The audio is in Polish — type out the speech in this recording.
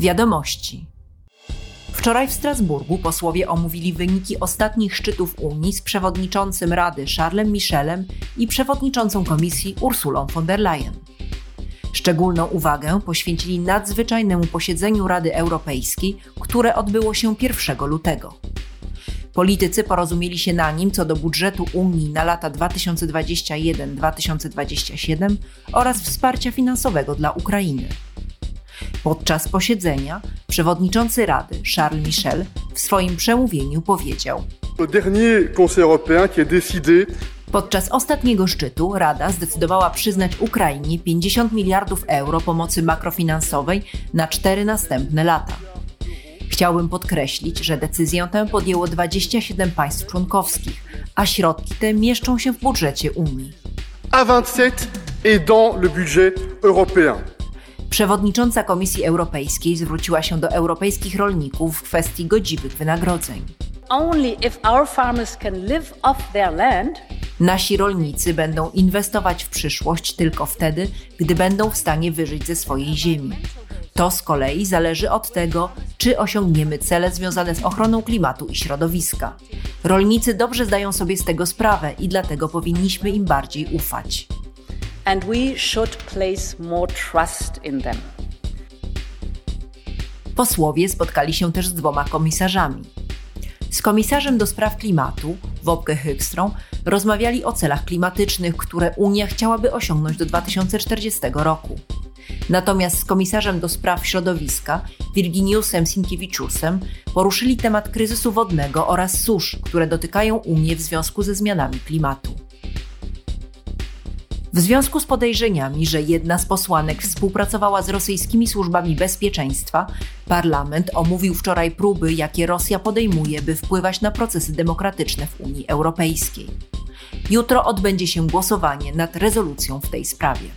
Wiadomości. Wczoraj w Strasburgu posłowie omówili wyniki ostatnich szczytów Unii z przewodniczącym Rady Charlesem Michelem i przewodniczącą Komisji Ursulą von der Leyen. Szczególną uwagę poświęcili nadzwyczajnemu posiedzeniu Rady Europejskiej, które odbyło się 1 lutego. Politycy porozumieli się na nim co do budżetu Unii na lata 2021-2027 oraz wsparcia finansowego dla Ukrainy. Podczas posiedzenia przewodniczący Rady Charles Michel w swoim przemówieniu powiedział: Podczas ostatniego szczytu Rada zdecydowała przyznać Ukrainie 50 miliardów euro pomocy makrofinansowej na cztery następne lata. Chciałbym podkreślić, że decyzję tę podjęło 27 państw członkowskich, a środki te mieszczą się w budżecie Unii. A 27 et dans le budget européen. Przewodnicząca Komisji Europejskiej zwróciła się do europejskich rolników w kwestii godziwych wynagrodzeń. Land, Nasi rolnicy będą inwestować w przyszłość tylko wtedy, gdy będą w stanie wyżyć ze swojej ziemi. To z kolei zależy od tego, czy osiągniemy cele związane z ochroną klimatu i środowiska. Rolnicy dobrze zdają sobie z tego sprawę i dlatego powinniśmy im bardziej ufać. And we should place more trust in them. Posłowie spotkali się też z dwoma komisarzami. Z komisarzem do spraw klimatu, Wopke Hykstrą, rozmawiali o celach klimatycznych, które Unia chciałaby osiągnąć do 2040 roku. Natomiast z komisarzem do spraw środowiska, Virginiusem Sinkiewiczusem, poruszyli temat kryzysu wodnego oraz susz, które dotykają Unię w związku ze zmianami klimatu. W związku z podejrzeniami, że jedna z posłanek współpracowała z rosyjskimi służbami bezpieczeństwa, parlament omówił wczoraj próby, jakie Rosja podejmuje, by wpływać na procesy demokratyczne w Unii Europejskiej. Jutro odbędzie się głosowanie nad rezolucją w tej sprawie.